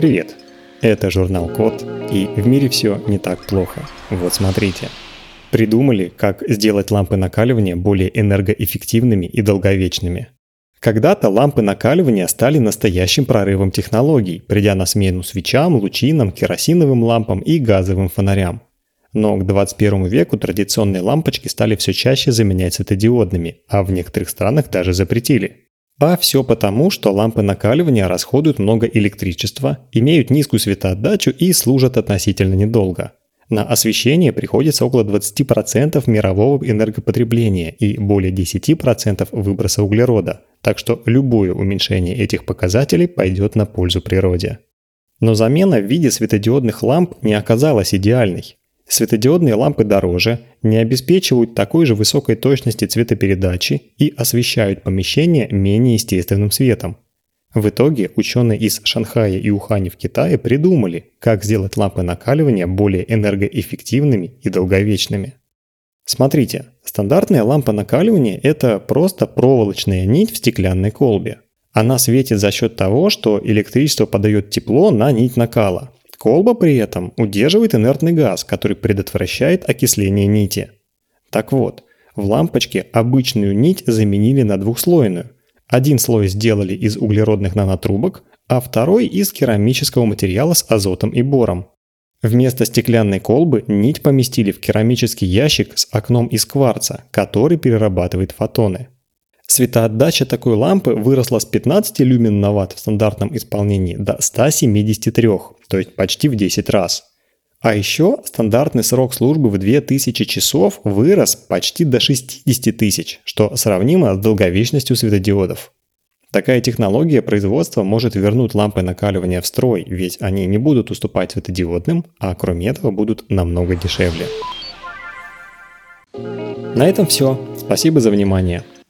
Привет! Это журнал Код, и в мире все не так плохо. Вот смотрите. Придумали, как сделать лампы накаливания более энергоэффективными и долговечными. Когда-то лампы накаливания стали настоящим прорывом технологий, придя на смену свечам, лучинам, керосиновым лампам и газовым фонарям. Но к 21 веку традиционные лампочки стали все чаще заменять светодиодными, а в некоторых странах даже запретили. А все потому, что лампы накаливания расходуют много электричества, имеют низкую светоотдачу и служат относительно недолго. На освещение приходится около 20% мирового энергопотребления и более 10% выброса углерода, так что любое уменьшение этих показателей пойдет на пользу природе. Но замена в виде светодиодных ламп не оказалась идеальной. Светодиодные лампы дороже, не обеспечивают такой же высокой точности цветопередачи и освещают помещение менее естественным светом. В итоге ученые из Шанхая и Ухани в Китае придумали, как сделать лампы накаливания более энергоэффективными и долговечными. Смотрите, стандартная лампа накаливания – это просто проволочная нить в стеклянной колбе. Она светит за счет того, что электричество подает тепло на нить накала, Колба при этом удерживает инертный газ, который предотвращает окисление нити. Так вот, в лампочке обычную нить заменили на двухслойную. Один слой сделали из углеродных нанотрубок, а второй из керамического материала с азотом и бором. Вместо стеклянной колбы нить поместили в керамический ящик с окном из кварца, который перерабатывает фотоны. Светоотдача такой лампы выросла с 15 люмен на ватт в стандартном исполнении до 173, то есть почти в 10 раз. А еще стандартный срок службы в 2000 часов вырос почти до 60 тысяч, что сравнимо с долговечностью светодиодов. Такая технология производства может вернуть лампы накаливания в строй, ведь они не будут уступать светодиодным, а кроме этого будут намного дешевле. На этом все. Спасибо за внимание.